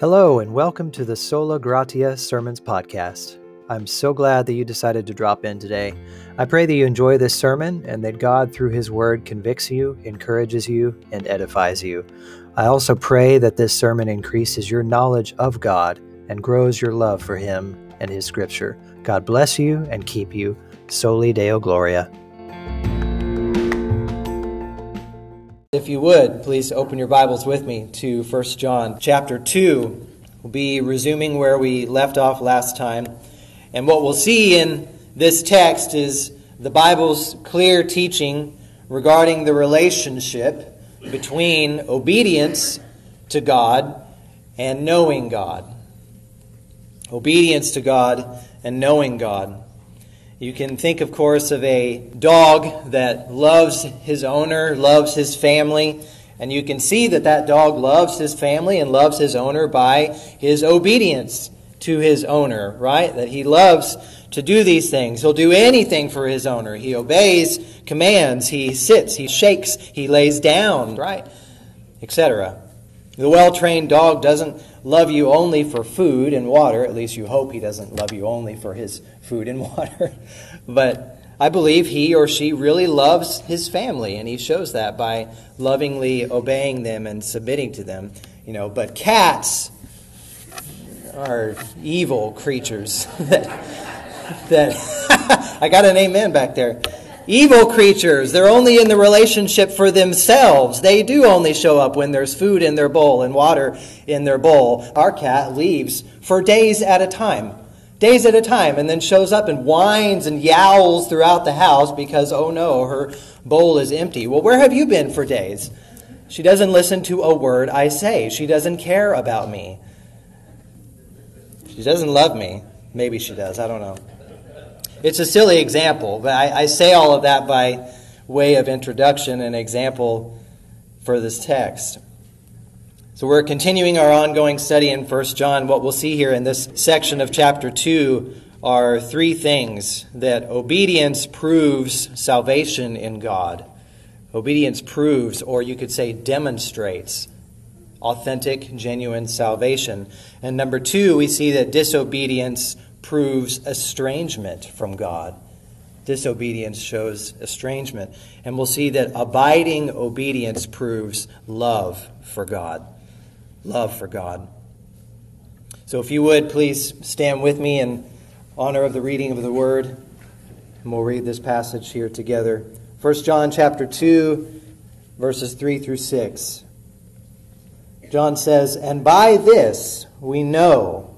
Hello, and welcome to the Sola Gratia Sermons Podcast. I'm so glad that you decided to drop in today. I pray that you enjoy this sermon and that God, through His Word, convicts you, encourages you, and edifies you. I also pray that this sermon increases your knowledge of God and grows your love for Him and His Scripture. God bless you and keep you. Soli Deo Gloria. If you would, please open your Bibles with me to 1 John chapter 2. We'll be resuming where we left off last time. And what we'll see in this text is the Bible's clear teaching regarding the relationship between obedience to God and knowing God. Obedience to God and knowing God. You can think, of course, of a dog that loves his owner, loves his family, and you can see that that dog loves his family and loves his owner by his obedience to his owner, right? That he loves to do these things. He'll do anything for his owner. He obeys commands, he sits, he shakes, he lays down, right? Etc. The well trained dog doesn't love you only for food and water. At least you hope he doesn't love you only for his food and water. but I believe he or she really loves his family, and he shows that by lovingly obeying them and submitting to them. You know, but cats are evil creatures that that I got an amen back there evil creatures. They're only in the relationship for themselves. They do only show up when there's food in their bowl and water in their bowl. Our cat leaves for days at a time. Days at a time, and then shows up and whines and yowls throughout the house because, oh no, her bowl is empty. Well, where have you been for days? She doesn't listen to a word I say. She doesn't care about me. She doesn't love me. Maybe she does. I don't know. It's a silly example, but I, I say all of that by way of introduction and example for this text. So we're continuing our ongoing study in 1 John. What we'll see here in this section of chapter 2 are three things that obedience proves salvation in God. Obedience proves, or you could say demonstrates, authentic, genuine salvation. And number two, we see that disobedience proves estrangement from God. Disobedience shows estrangement. And we'll see that abiding obedience proves love for God. Love for God. So if you would, please stand with me in honor of the reading of the word. And we'll read this passage here together. 1 John chapter 2, verses 3 through 6. John says, And by this we know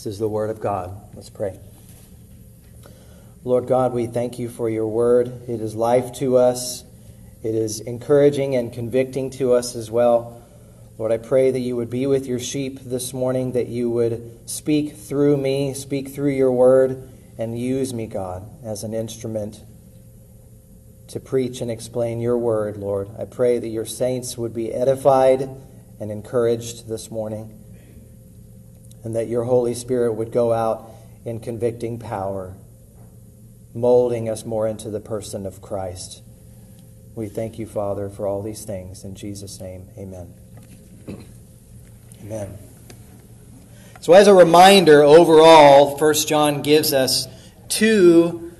This is the word of God. Let's pray. Lord God, we thank you for your word. It is life to us, it is encouraging and convicting to us as well. Lord, I pray that you would be with your sheep this morning, that you would speak through me, speak through your word, and use me, God, as an instrument to preach and explain your word, Lord. I pray that your saints would be edified and encouraged this morning and that your Holy Spirit would go out in convicting power, molding us more into the person of Christ. We thank you, Father, for all these things. In Jesus' name, amen. Amen. So, as a reminder, overall, 1 John gives us two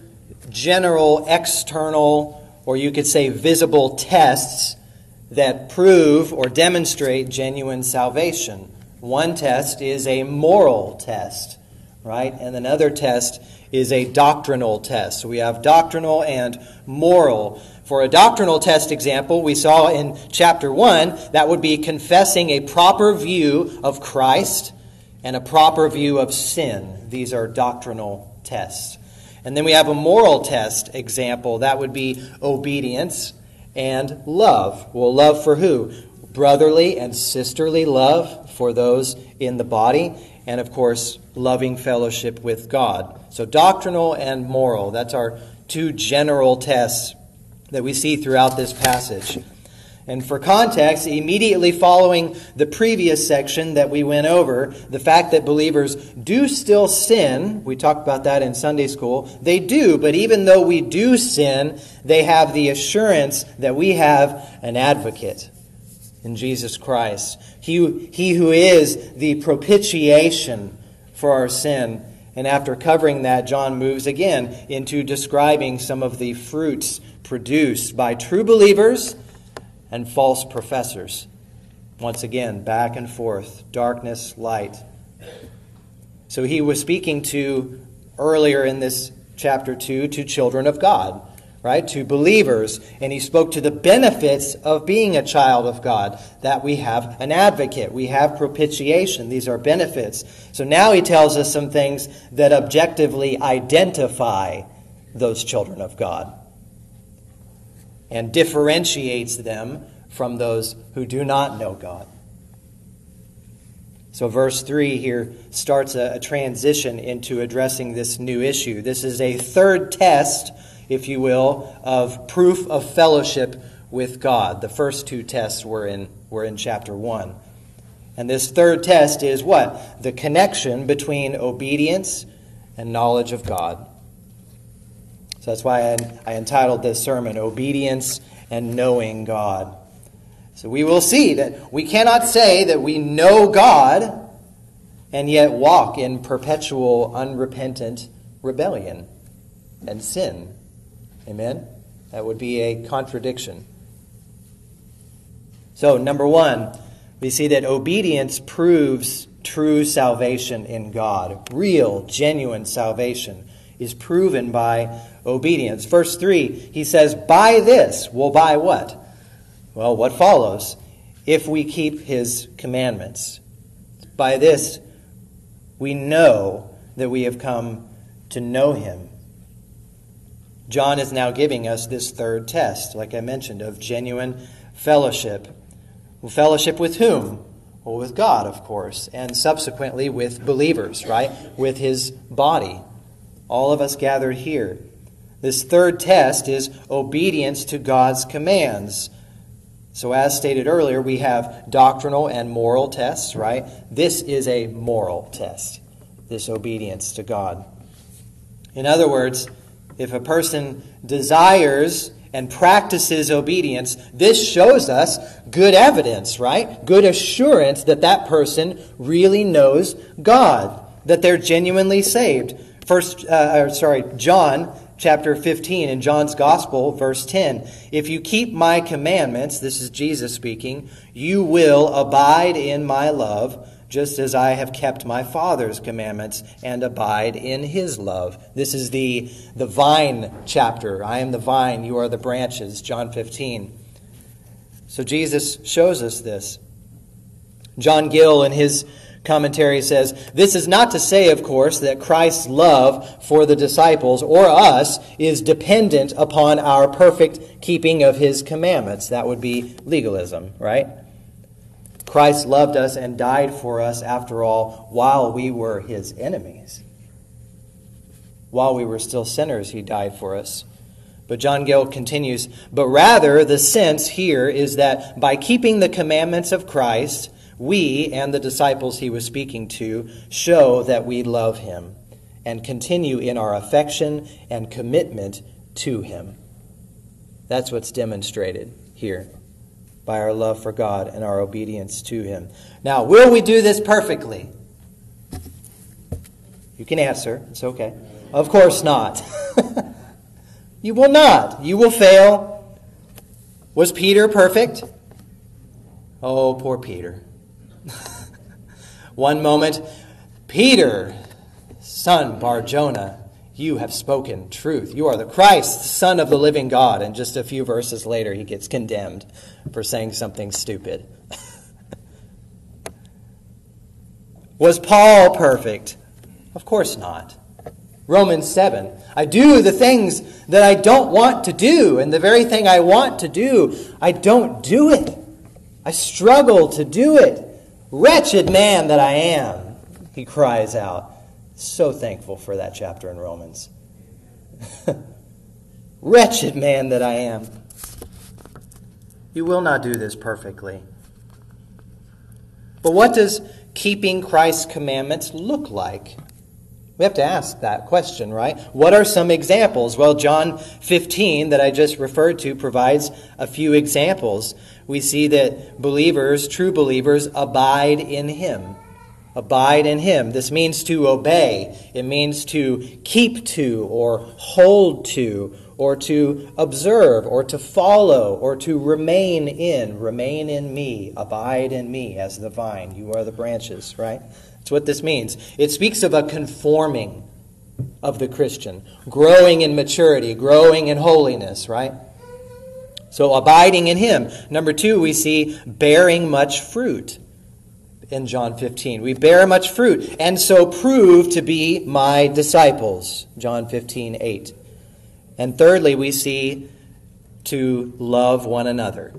general, external, or you could say visible tests that prove or demonstrate genuine salvation. One test is a moral test, right? And another test is a doctrinal test. So we have doctrinal and moral. For a doctrinal test example, we saw in chapter 1, that would be confessing a proper view of Christ and a proper view of sin. These are doctrinal tests. And then we have a moral test example. That would be obedience and love. Well, love for who? brotherly and sisterly love for those in the body, and of course, loving fellowship with God. So, doctrinal and moral, that's our two general tests that we see throughout this passage. And for context, immediately following the previous section that we went over, the fact that believers do still sin, we talked about that in Sunday school. They do, but even though we do sin, they have the assurance that we have an advocate in Jesus Christ. He, he who is the propitiation for our sin. And after covering that, John moves again into describing some of the fruits produced by true believers and false professors. Once again, back and forth, darkness, light. So he was speaking to, earlier in this chapter 2, to children of God, right? To believers. And he spoke to the benefits of being a child of God, that we have an advocate, we have propitiation. These are benefits. So now he tells us some things that objectively identify those children of God and differentiates them from those who do not know God. So, verse 3 here starts a, a, transition into addressing this new issue. This is a third test, if you will, of proof of fellowship with God. The first two tests were in, were in chapter 1. And this third test is what? The connection between obedience and knowledge of God. So that's why I, I entitled this sermon, Obedience and Knowing God. So we will see that we cannot say that we know God and yet walk in perpetual unrepentant rebellion and sin. Amen? That would be a contradiction. So, number one, we see that obedience proves true salvation in God. Real, genuine salvation is proven by obedience. Verse 3, he says, By this. Well, by what? Well, what follows? If we keep his commandments. By this, we know that we have come to know him. John is now giving us this third test, like I mentioned, of genuine fellowship. Well, fellowship with whom? Well, with God, of course, and subsequently with believers, right? With his body. All of us gathered here. This third test is obedience to God's commands. So, as stated earlier, we have doctrinal and moral tests, right? This is a moral test, this obedience to God. In other words, if a person desires and practices obedience, this shows us good evidence, right? Good assurance that that person really knows God, that they're genuinely saved. First, uh, sorry, John chapter 15 in John's Gospel, verse 10. If you keep my commandments, this is Jesus speaking, you will abide in my love, just as I have kept my Father's commandments and abide in his love. This is the, the vine chapter. I am the vine, you are the branches, John 15. So Jesus shows us this. John Gill, in his commentary says this is not to say, of course, that Christ's love for the disciples or us is dependent upon our perfect keeping of his commandments. That would be legalism, right? Christ loved us and died for us, after all, while we were his enemies. While we were still sinners, he died for us. But John Gill continues, but rather the sense here is that by keeping the commandments of Christ, we and the disciples he was speaking to show that we love him and continue in our affection and commitment to him. That's what's demonstrated here by our love for God and our obedience to him. Now, will we do this perfectly? You can answer. It's okay. Of course not. you will not. You will fail. Was Peter perfect? Oh, poor Peter. One moment, Peter, son Bar Jonah, you have spoken truth. You are the Christ, Son of the living God. And just a few verses later, he gets condemned for saying something stupid. Was Paul perfect? Of course not. Romans 7. I do the things that I don't want to do, and the very thing I want to do, I don't do it. I struggle to do it. Wretched man that I am, he cries out. So thankful for that chapter in Romans. Wretched man that I am. You will not do this perfectly. But what does keeping Christ's commandments look like? We have to ask that question, right? What are some examples? Well, John 15, that I just referred to, provides a few examples. We see that believers, true believers, abide in Him. Abide in Him. This means to obey, it means to keep to, or hold to, or to observe, or to follow, or to remain in. Remain in me, abide in me as the vine. You are the branches, right? That's what this means. It speaks of a conforming of the Christian, growing in maturity, growing in holiness, right? So abiding in Him. Number two, we see bearing much fruit in John 15. We bear much fruit, and so prove to be my disciples. John 15, 8. And thirdly, we see to love one another.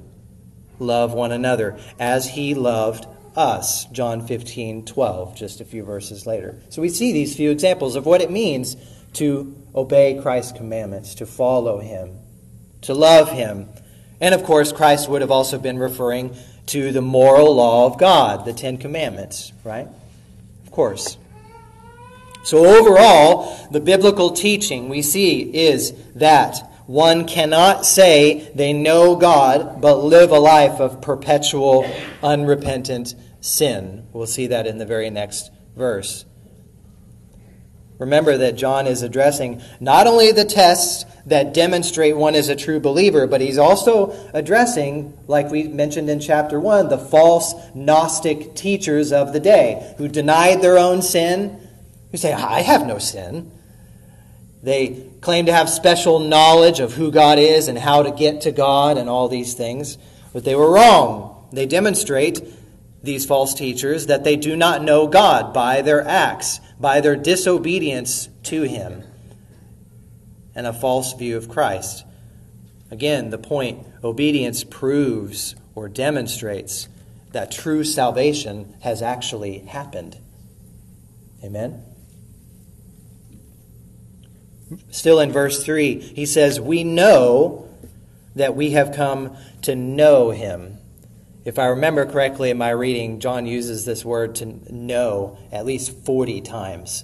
Love one another as he loved us. John 15, 12, just a few verses later. So we see these few examples of what it means to obey Christ's commandments, to follow him, to love him. And of course, Christ would have also been referring to the moral law of God, the Ten Commandments, right? Of course. So, overall, the biblical teaching we see is that one cannot say they know God but live a life of perpetual, unrepentant sin. We'll see that in the very next verse. Remember that John is addressing not only the tests that demonstrate one is a true believer, but he's also addressing, like we mentioned in chapter 1, the false Gnostic teachers of the day who denied their own sin who say, I have no sin. They claim to have special knowledge of who God is and how to get to God and all these things, but they were wrong. They demonstrate, these false teachers, that they do not know God by their acts, by their disobedience to Him, and a false view of Christ. Again, the point obedience proves or demonstrates that true salvation has actually happened. Amen? Still in verse 3, he says, We know that we have come to know him. If I remember correctly in my reading, John uses this word to know at least 40 times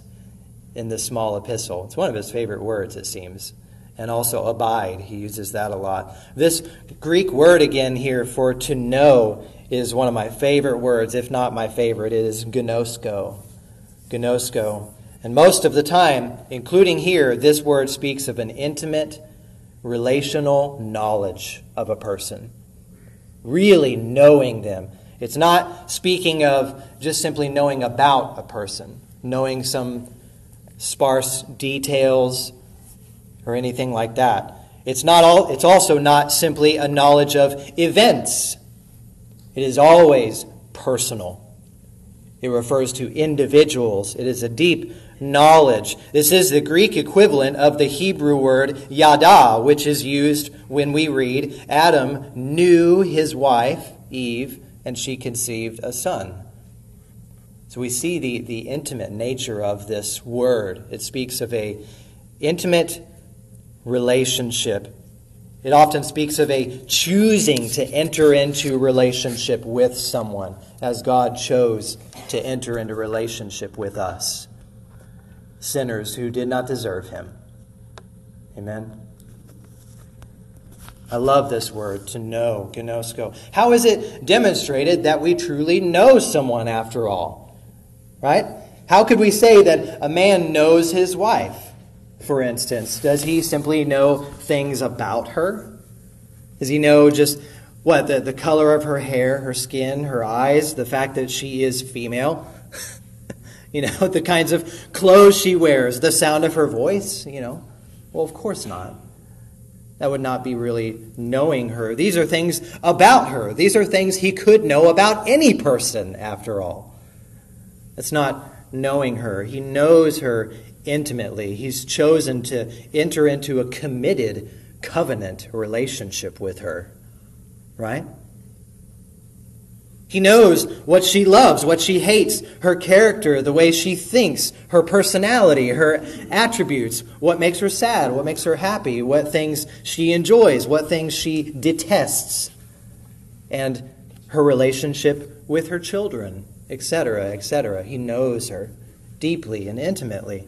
in this small epistle. It's one of his favorite words, it seems. And also abide, he uses that a lot. This Greek word again here for to know is one of my favorite words, if not my favorite. It is gnosko. Gnosko. And most of the time, including here, this word speaks of an intimate, relational knowledge of a person. Really knowing them. It's not speaking of just simply knowing about a person, knowing some sparse details or anything like that. It's, not all, it's also not simply a knowledge of events. It is always personal. It refers to individuals. It is a deep knowledge. This is the Greek equivalent of the Hebrew word yada, which is used when we read Adam knew his wife, Eve, and she conceived a son. So we see the, the intimate nature of this word. It speaks of a intimate relationship. It often speaks of a choosing to enter into relationship with someone as God chose to enter into relationship with us sinners who did not deserve him. Amen. I love this word, to know, gnosko. How is it demonstrated that we truly know someone after all? Right? How could we say that a man knows his wife, for instance? Does he simply know things about her? Does he know just what? The, the color of her hair, her skin, her eyes, the fact that she is female? You know, the kinds of clothes she wears, the sound of her voice, you know. Well, of course not. That would not be really knowing her. These are things about her. These are things he could know about any person, after all. It's not knowing her. He knows her intimately. He's chosen to enter into a committed covenant relationship with her. Right? He knows what she loves, what she hates, her character, the way she thinks, her personality, her attributes, what makes her sad, what makes her happy, what things she enjoys, what things she detests, and her relationship with her children, etc., etc. He knows her deeply and intimately.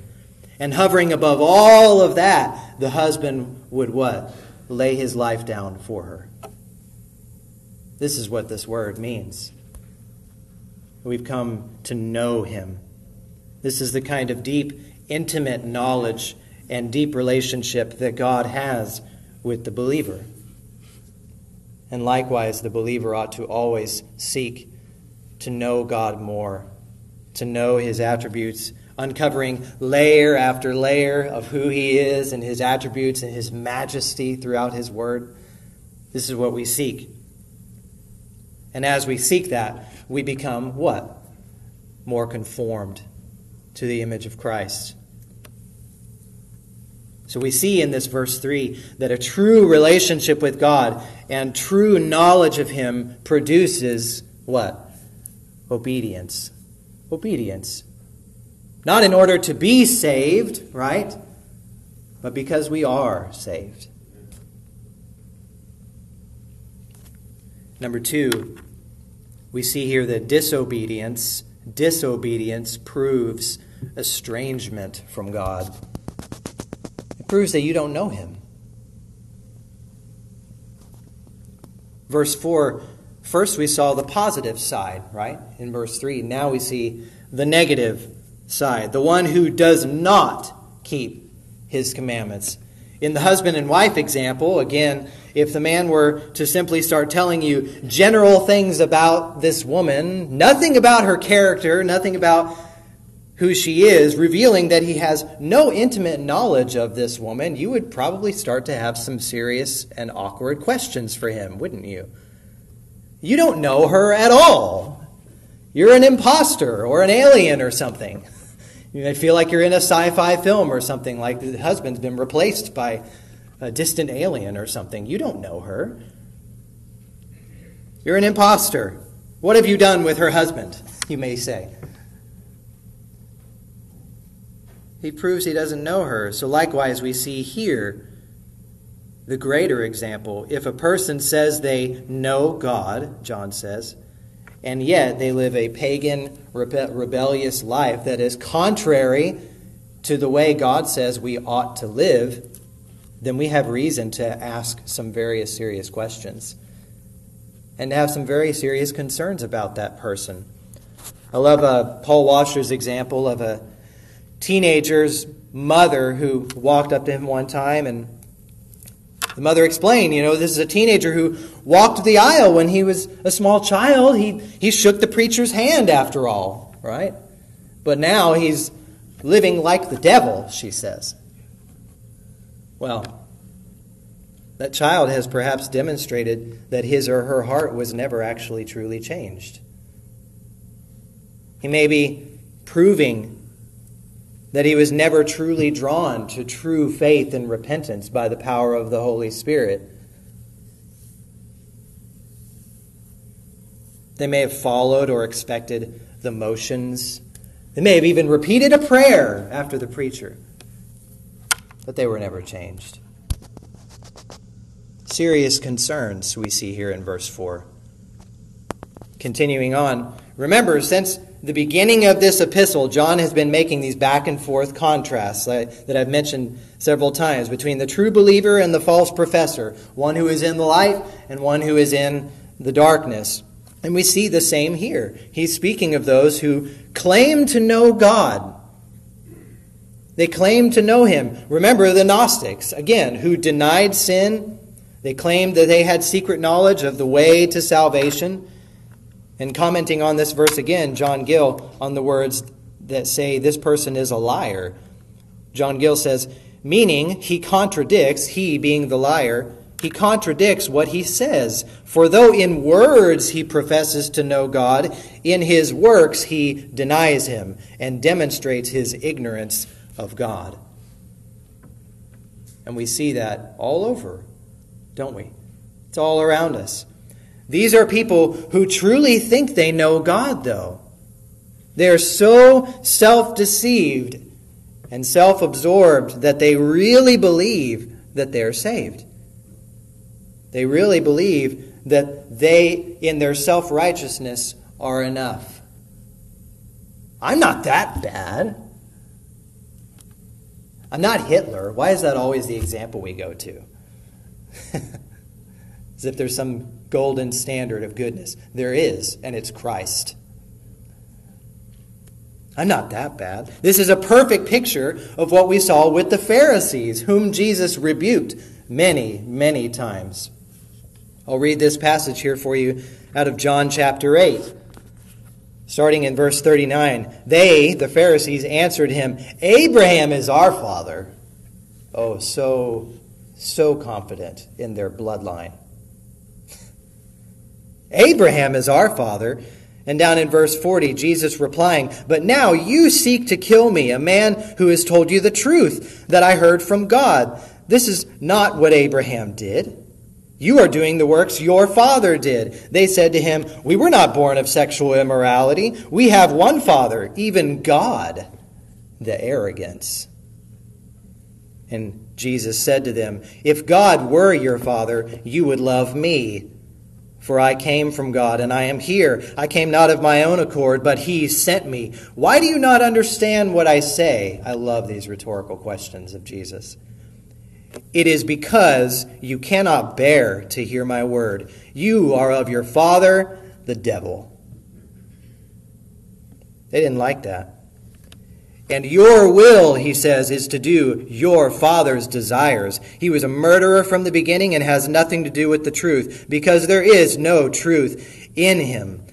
And hovering above all of that, the husband would what? Lay his life down for her. This is what this word means. We've come to know him. This is the kind of deep, intimate knowledge and deep relationship that God has with the believer. And likewise, the believer ought to always seek to know God more, to know his attributes, uncovering layer after layer of who he is and his attributes and his majesty throughout his word. This is what we seek. And as we seek that, we become what? More conformed to the image of Christ. So we see in this verse 3 that a true relationship with God and true knowledge of Him produces what? Obedience. Obedience. Not in order to be saved, right? But because we are saved. Number two, we see here that disobedience, disobedience proves estrangement from God. It proves that you don't know him. Verse 4, first we saw the positive side, right? In verse 3. Now we see the negative side, the one who does not keep his commandments. In the husband and wife example, again, if the man were to simply start telling you general things about this woman, nothing about her character, nothing about who she is, revealing that he has no intimate knowledge of this woman, you would probably start to have some serious and awkward questions for him, wouldn't you? You don't know her at all. You're an impostor or an alien or something. You may feel like you're in a sci fi film or something, like the husband's been replaced by a distant alien or something. You don't know her. You're an impostor. What have you done with her husband? You may say. He proves he doesn't know her. So, likewise, we see here the greater example. If a person says they know God, John says, and yet they live a pagan, rebe- rebellious life that is contrary to the way God says we ought to live, then we have reason to ask some very serious questions and to have some very serious concerns about that person. I love uh, Paul Washer's example of a teenager's mother who walked up to him one time and the mother explained, you know, this is a teenager who walked the aisle when he was a small child. He, he shook the preacher's hand after all, right? But now he's living like the devil, she says. Well, that child has perhaps demonstrated that his or her heart was never actually truly changed. He may be proving that he was never truly drawn to true faith and repentance by the power of the Holy Spirit. They may have followed or expected the motions. They may have even repeated a prayer after the preacher but they were never changed. Serious concerns we see here in verse 4. Continuing on, remember, since the beginning of this epistle, John has been making these back and forth contrasts that I've mentioned several times between the true believer and the false professor, one who is in the light and one who is in the darkness. And we see the same here. He's speaking of those who claim to know God, they claim to know him. Remember the Gnostics, again, who denied sin. They claimed that they had secret knowledge of the way to salvation. And commenting on this verse again, John Gill, on the words that say this person is a liar, John Gill says, meaning he contradicts, he being the liar, he contradicts what he says. For though in words he professes to know God, in his works he denies him and demonstrates his ignorance of God. And we see that all over, don't we? It's all around us. These are people who truly think they know God, though. They are so self deceived and self absorbed that they really believe that they're saved. They really believe that they, in their self righteousness, are enough. I'm not that bad. I'm not Hitler. Why is that always the example we go to? As if there's some golden standard of goodness. There is, and it's Christ. I'm not that bad. This is a perfect picture of what we saw with the Pharisees, whom Jesus rebuked many, many times. I'll read this passage here for you out of John chapter 8. Starting in verse 39, they, the Pharisees, answered him, Abraham is our father. Oh, so, so confident in their bloodline. Abraham is our father. And down in verse 40, Jesus replying, But now you seek to kill me, a man who has told you the truth that I heard from God. This is not what Abraham did. You are doing the works your father did. They said to him, We were not born of sexual immorality. We have one father, even God. The arrogance. And Jesus said to them, If God were your father, you would love me. For I came from God, and I am here. I came not of my own accord, but He sent me. Why do you not understand what I say? I love these rhetorical questions of Jesus. It is because you cannot bear to hear my word. You are of your father, the devil. They didn't like that. And your will, he says, is to do your father's desires. He was a murderer from the beginning and has nothing to do with the truth, because there is no truth in him.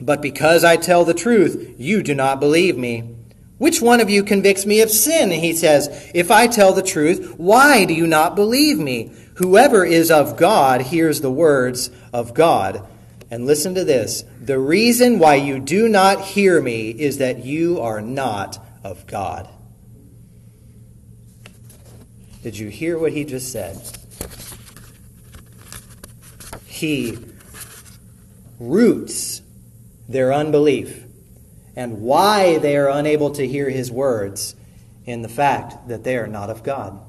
But because I tell the truth, you do not believe me. Which one of you convicts me of sin? He says, If I tell the truth, why do you not believe me? Whoever is of God hears the words of God. And listen to this the reason why you do not hear me is that you are not of God. Did you hear what he just said? He roots their unbelief and why they are unable to hear his words in the fact that they are not of God.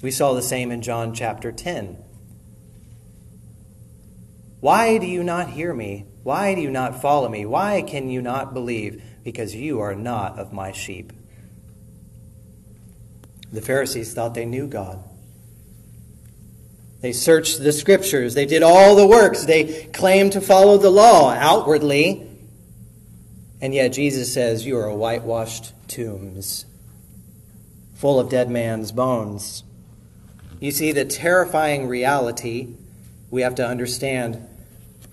We saw the same in John chapter 10. Why do you not hear me? Why do you not follow me? Why can you not believe? Because you are not of my sheep. The Pharisees thought they knew God. They searched the scriptures. They did all the works. They claimed to follow the law outwardly. And yet Jesus says, You are whitewashed tombs, full of dead man's bones. You see, the terrifying reality we have to understand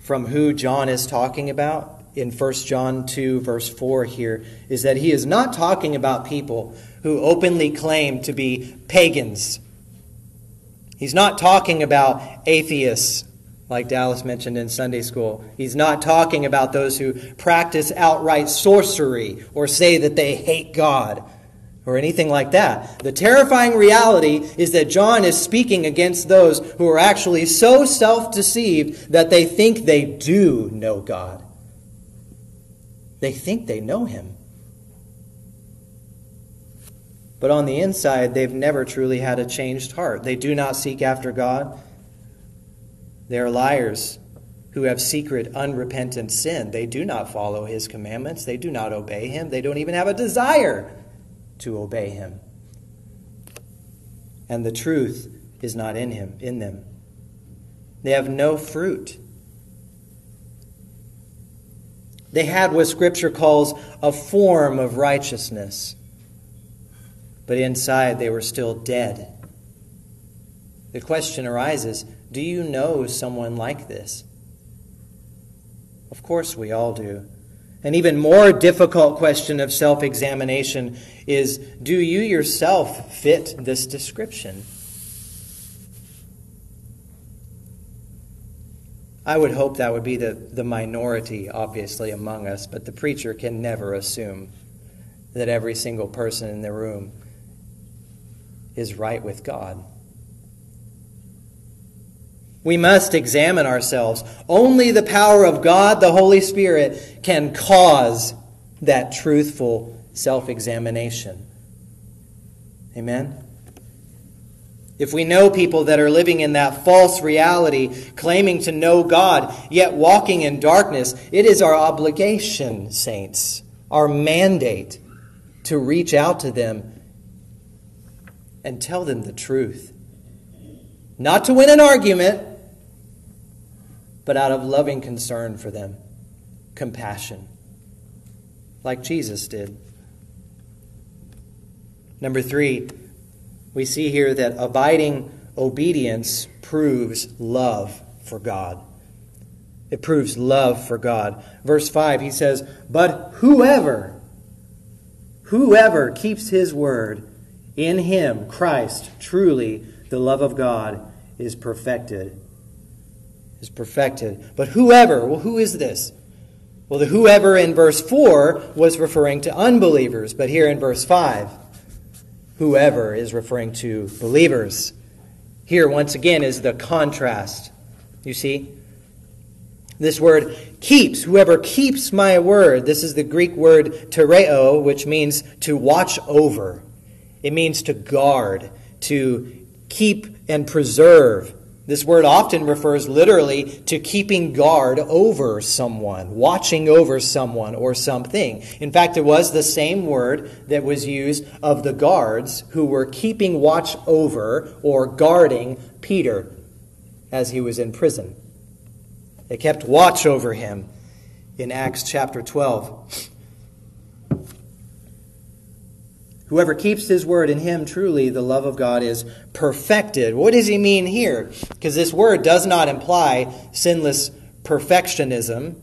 from who John is talking about in 1 John 2, verse 4 here, is that he is not talking about people who openly claim to be pagans He's not talking about atheists, like Dallas mentioned in Sunday school. He's not talking about those who practice outright sorcery or say that they hate God or anything like that. The terrifying reality is that John is speaking against those who are actually so self deceived that they think they do know God. They think they know Him. But on the inside, they've never truly had a changed heart. They do not seek after God. They are liars who have secret, unrepentant sin. They do not follow his commandments. They do not obey him. They don't even have a desire to obey him. And the truth is not in him, in them. They have no fruit. They had what Scripture calls a form of righteousness but inside they were still dead. The question arises do you know someone like this? Of course, we all do. An even more difficult question of self examination is do you yourself fit this description? I would hope that would be the, the minority, obviously, among us, but the preacher can never assume that every single person in the room is right with God. We must examine ourselves. Only the power of God, the Holy Spirit, can cause that truthful self examination. Amen? If we know people that are living in that false reality, claiming to know God, yet walking in darkness, it is our obligation, saints, our mandate to reach out to them and tell them the truth. Not to win an argument, but out of loving concern for them, compassion, like Jesus did. Number three, we see here that abiding obedience proves love for God. It proves love for God. Verse 5, he says, But whoever, whoever keeps his word, in him, Christ, truly the love of God is perfected. Is perfected. But whoever, well, who is this? Well, the whoever in verse 4 was referring to unbelievers, but here in verse 5, whoever is referring to believers. Here, once again, is the contrast. You see? This word keeps, whoever keeps my word. This is the Greek word tereo, which means to watch over. It means to guard, to keep and preserve. This word often refers literally to keeping guard over someone, watching over someone or something. In fact, it was the same word that was used of the guards who were keeping watch over or guarding Peter as he was in prison. They kept watch over him in Acts chapter 12. Whoever keeps his word in him, truly the love of God is perfected. What does he mean here? Because this word does not imply sinless perfectionism,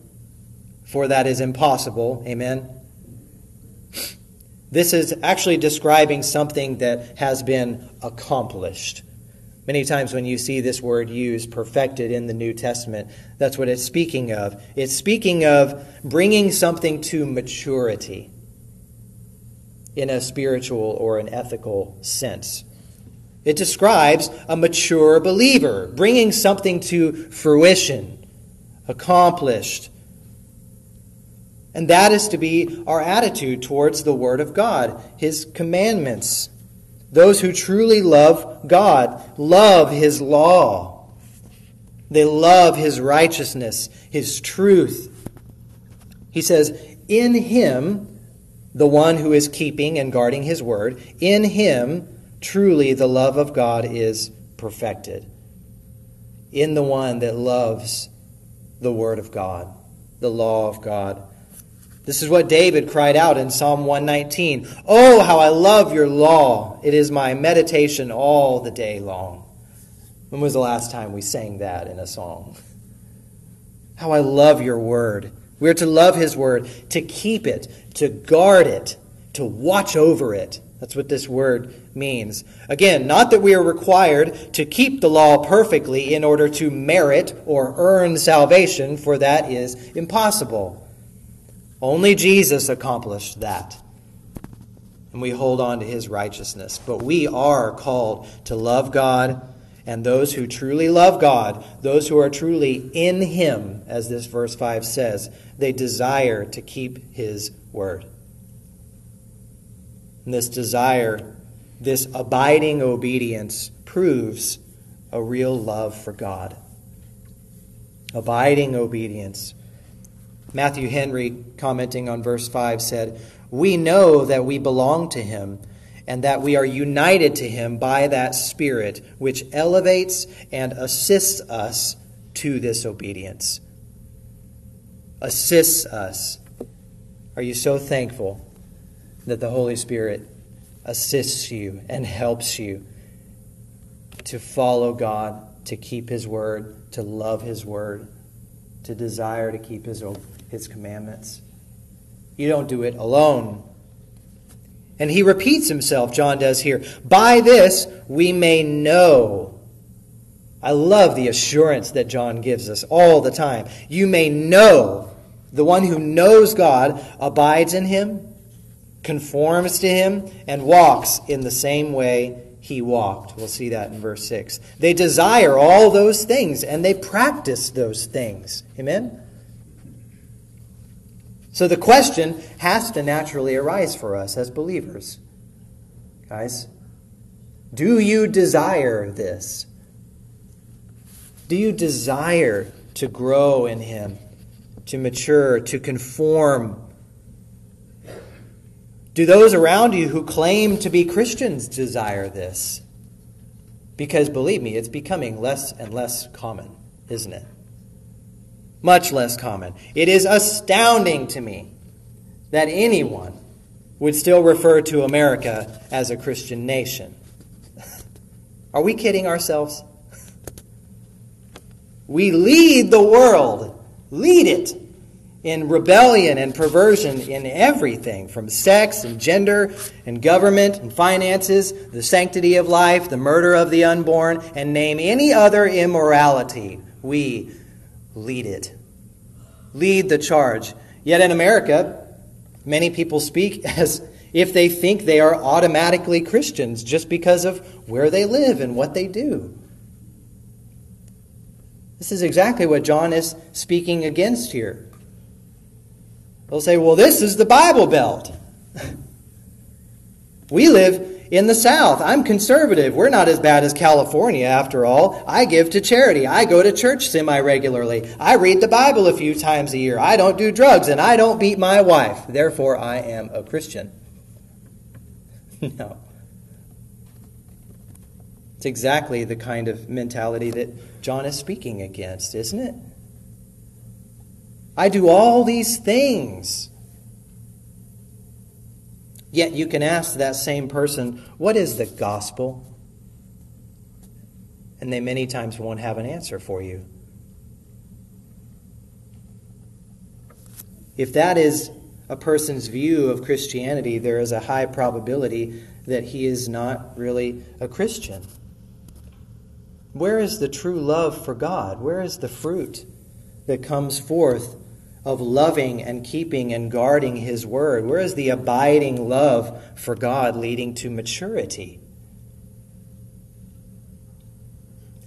for that is impossible. Amen. This is actually describing something that has been accomplished. Many times when you see this word used, perfected, in the New Testament, that's what it's speaking of. It's speaking of bringing something to maturity in a spiritual or an ethical sense. It describes a mature believer bringing something to fruition, accomplished. And that is to be our attitude towards the Word of God, His commandments. Those who truly love God love His law. They love His righteousness, His truth. He says, In Him, the one who is keeping and guarding his word, in him truly the love of God is perfected. In the one that loves the word of God, the law of God. This is what David cried out in Psalm 119 Oh, how I love your law! It is my meditation all the day long. When was the last time we sang that in a song? How I love your word. We are to love His Word, to keep it, to guard it, to watch over it. That's what this word means. Again, not that we are required to keep the law perfectly in order to merit or earn salvation, for that is impossible. Only Jesus accomplished that. And we hold on to his righteousness. But we are called to love God and those who truly love God, those who are truly in Him, as this verse 5 says, they desire to keep His word. And this desire, this abiding obedience, proves a real love for God. Abiding obedience. Matthew Henry, commenting on verse 5, said, We know that we belong to Him and that we are united to Him by that Spirit which elevates and assists us to this obedience. Assists us. Are you so thankful that the Holy Spirit assists you and helps you to follow God, to keep His word, to love His word, to desire to keep His, his commandments? You don't do it alone. And he repeats himself, John does here. By this we may know. I love the assurance that John gives us all the time. You may know. The one who knows God abides in him, conforms to him, and walks in the same way he walked. We'll see that in verse 6. They desire all those things and they practice those things. Amen? So the question has to naturally arise for us as believers. Guys, do you desire this? Do you desire to grow in Him, to mature, to conform? Do those around you who claim to be Christians desire this? Because believe me, it's becoming less and less common, isn't it? Much less common. It is astounding to me that anyone would still refer to America as a Christian nation. Are we kidding ourselves? We lead the world, lead it in rebellion and perversion in everything from sex and gender and government and finances, the sanctity of life, the murder of the unborn, and name any other immorality. We lead it. Lead the charge. Yet in America, many people speak as if they think they are automatically Christians just because of where they live and what they do. This is exactly what John is speaking against here. They'll say, well, this is the Bible Belt. we live in the South. I'm conservative. We're not as bad as California, after all. I give to charity. I go to church semi regularly. I read the Bible a few times a year. I don't do drugs, and I don't beat my wife. Therefore, I am a Christian. no. It's exactly the kind of mentality that John is speaking against, isn't it? I do all these things. Yet you can ask that same person, What is the gospel? And they many times won't have an answer for you. If that is a person's view of Christianity, there is a high probability that he is not really a Christian. Where is the true love for God? Where is the fruit that comes forth of loving and keeping and guarding His Word? Where is the abiding love for God leading to maturity?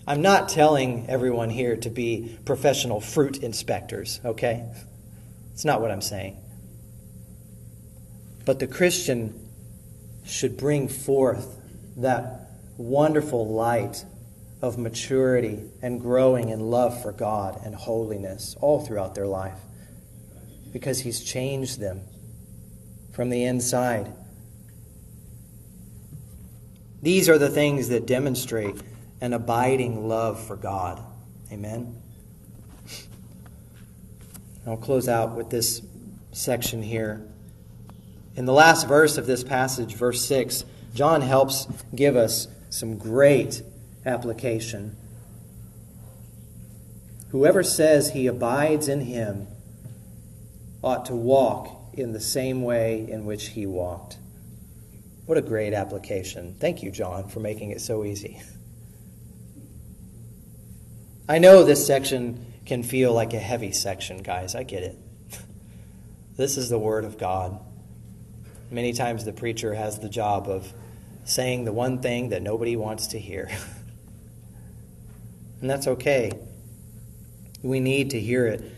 I'm not telling everyone here to be professional fruit inspectors, okay? It's not what I'm saying. But the Christian should bring forth that wonderful light of maturity and growing in love for God and holiness all throughout their life because He's changed them from the inside. These are the things that demonstrate an abiding love for God. Amen. I'll close out with this section here. In the last verse of this passage, verse 6, John helps give us some great application. Whoever says he abides in him ought to walk in the same way in which he walked. What a great application. Thank you, John, for making it so easy. I know this section can feel like a heavy section, guys. I get it. This is the Word of God. Many times the preacher has the job of saying the one thing that nobody wants to hear. and that's okay. We need to hear it.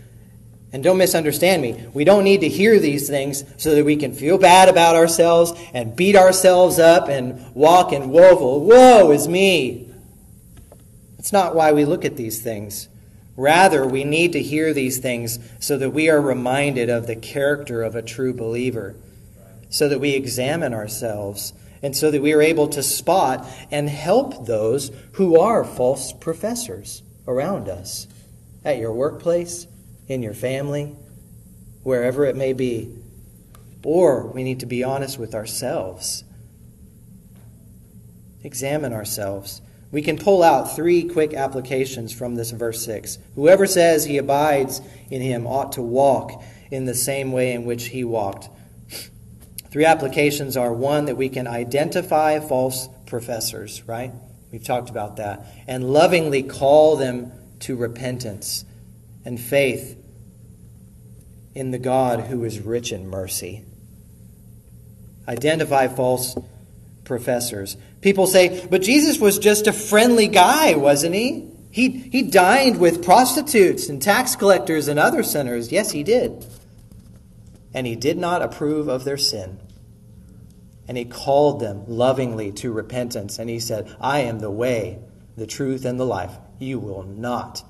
And don't misunderstand me. We don't need to hear these things so that we can feel bad about ourselves and beat ourselves up and walk in woeful, woe is me. That's not why we look at these things. Rather, we need to hear these things so that we are reminded of the character of a true believer, so that we examine ourselves, and so that we are able to spot and help those who are false professors around us at your workplace in your family, wherever it may be. Or we need to be honest with ourselves. Examine ourselves. We can pull out three quick applications from this verse 6. Whoever says he abides in him ought to walk in the same way in which he walked. Three applications are one, that we can identify false professors, right? We've talked about that. And lovingly call them to repentance and faith in the God who is rich in mercy. Identify false professors. People say, but Jesus was just a friendly guy, wasn't he? He, he dined with prostitutes and tax collectors and other sinners. Yes, he did. And he did not approve of their sin. And he called them lovingly to repentance. And he said, I am the way, the truth, and the life. You will not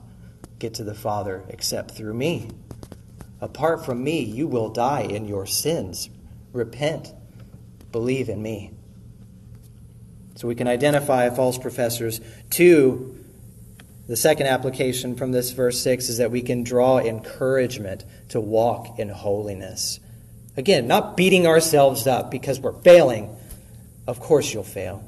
get to the Father except through me. Apart from me, you will die in your sins. Repent. Believe in me. So we can identify false professors. Two, the second application from this verse 6 is that we can draw encouragement to walk in holiness. Again, not beating ourselves up because we're failing. Of course, you'll fail.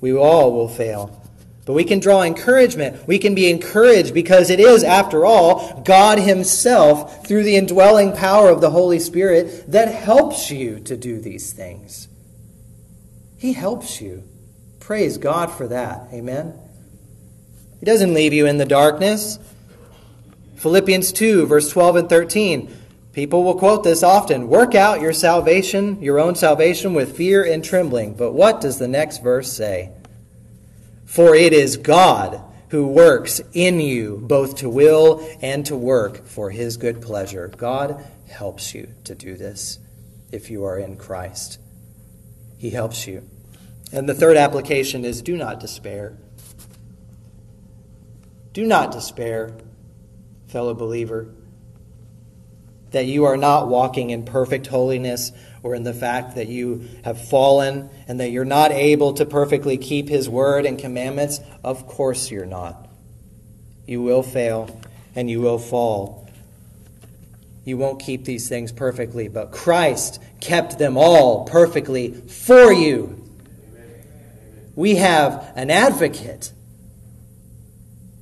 We all will fail. But we can draw encouragement. We can be encouraged because it is, after all, God Himself, through the indwelling power of the Holy Spirit, that helps you to do these things. He helps you. Praise God for that. Amen. He doesn't leave you in the darkness. Philippians 2, verse 12 and 13. People will quote this often. Work out your salvation, your own salvation, with fear and trembling. But what does the next verse say? For it is God who works in you both to will and to work for his good pleasure. God helps you to do this if you are in Christ. He helps you. And the third application is do not despair. Do not despair, fellow believer, that you are not walking in perfect holiness or in the fact that you have fallen and that you're not able to perfectly keep His word and commandments. Of course, you're not. You will fail and you will fall. You won't keep these things perfectly, but Christ kept them all perfectly for you. We have an advocate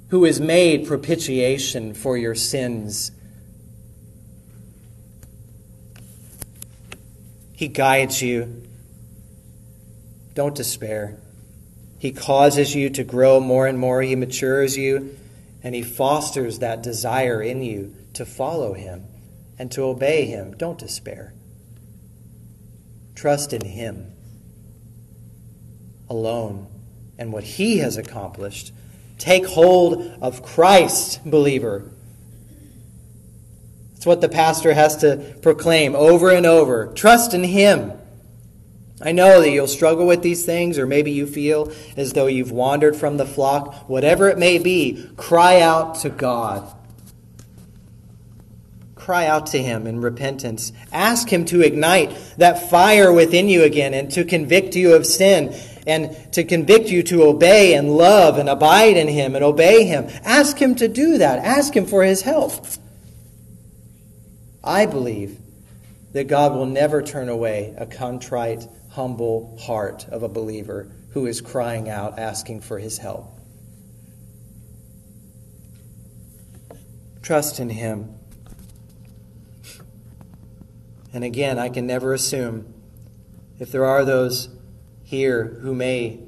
who is made propitiation for your sins. He guides you. Don't despair. He causes you to grow more and more. He matures you, and He fosters that desire in you to follow Him and to obey Him. Don't despair. Trust in Him alone and what He has accomplished Take hold of Christ, believer. That's what the pastor has to proclaim over and over. Trust in Him. I know that you'll struggle with these things, or maybe you feel as though you've wandered from the flock. Whatever it may be, cry out to God. Cry out to Him in repentance. Ask Him to ignite that fire within you again and to convict you of sin and to convict you to obey and love and abide in Him and obey Him. Ask Him to do that. Ask Him for His help. I believe that God will never turn away a contrite, humble heart of a believer who is crying out, asking for His help. Trust in Him. And again, I can never assume if there are those here who may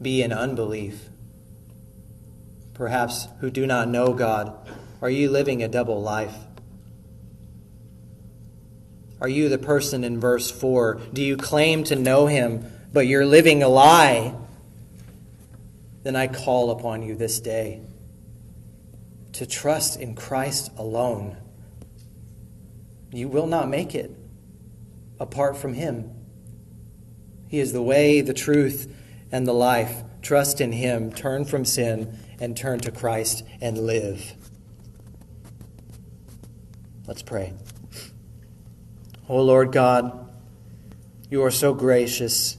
be in unbelief, perhaps who do not know God. Are you living a double life? Are you the person in verse 4? Do you claim to know him, but you're living a lie? Then I call upon you this day to trust in Christ alone. You will not make it apart from him. He is the way, the truth, and the life. Trust in Him, turn from sin, and turn to Christ and live. Let's pray. O oh Lord God, you are so gracious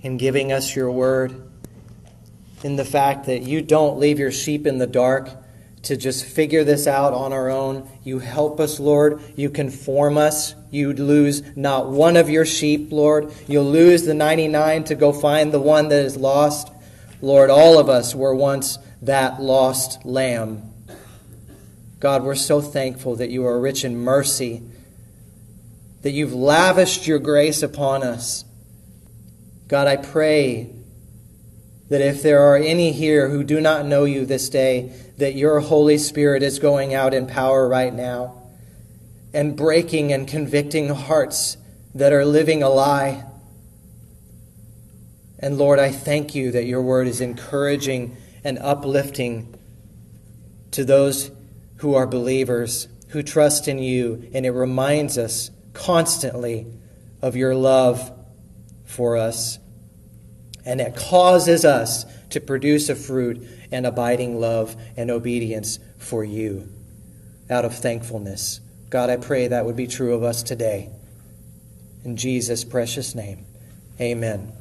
in giving us your word, in the fact that you don't leave your sheep in the dark to just figure this out on our own. You help us, Lord. You conform us. You lose not one of your sheep, Lord. You'll lose the 99 to go find the one that is lost. Lord, all of us were once that lost lamb. God, we're so thankful that you are rich in mercy, that you've lavished your grace upon us. God, I pray that if there are any here who do not know you this day, that your Holy Spirit is going out in power right now and breaking and convicting hearts that are living a lie. And Lord, I thank you that your word is encouraging and uplifting to those who are believers, who trust in you, and it reminds us constantly of your love for us. And it causes us to produce a fruit and abiding love and obedience for you out of thankfulness. God, I pray that would be true of us today. In Jesus' precious name, amen.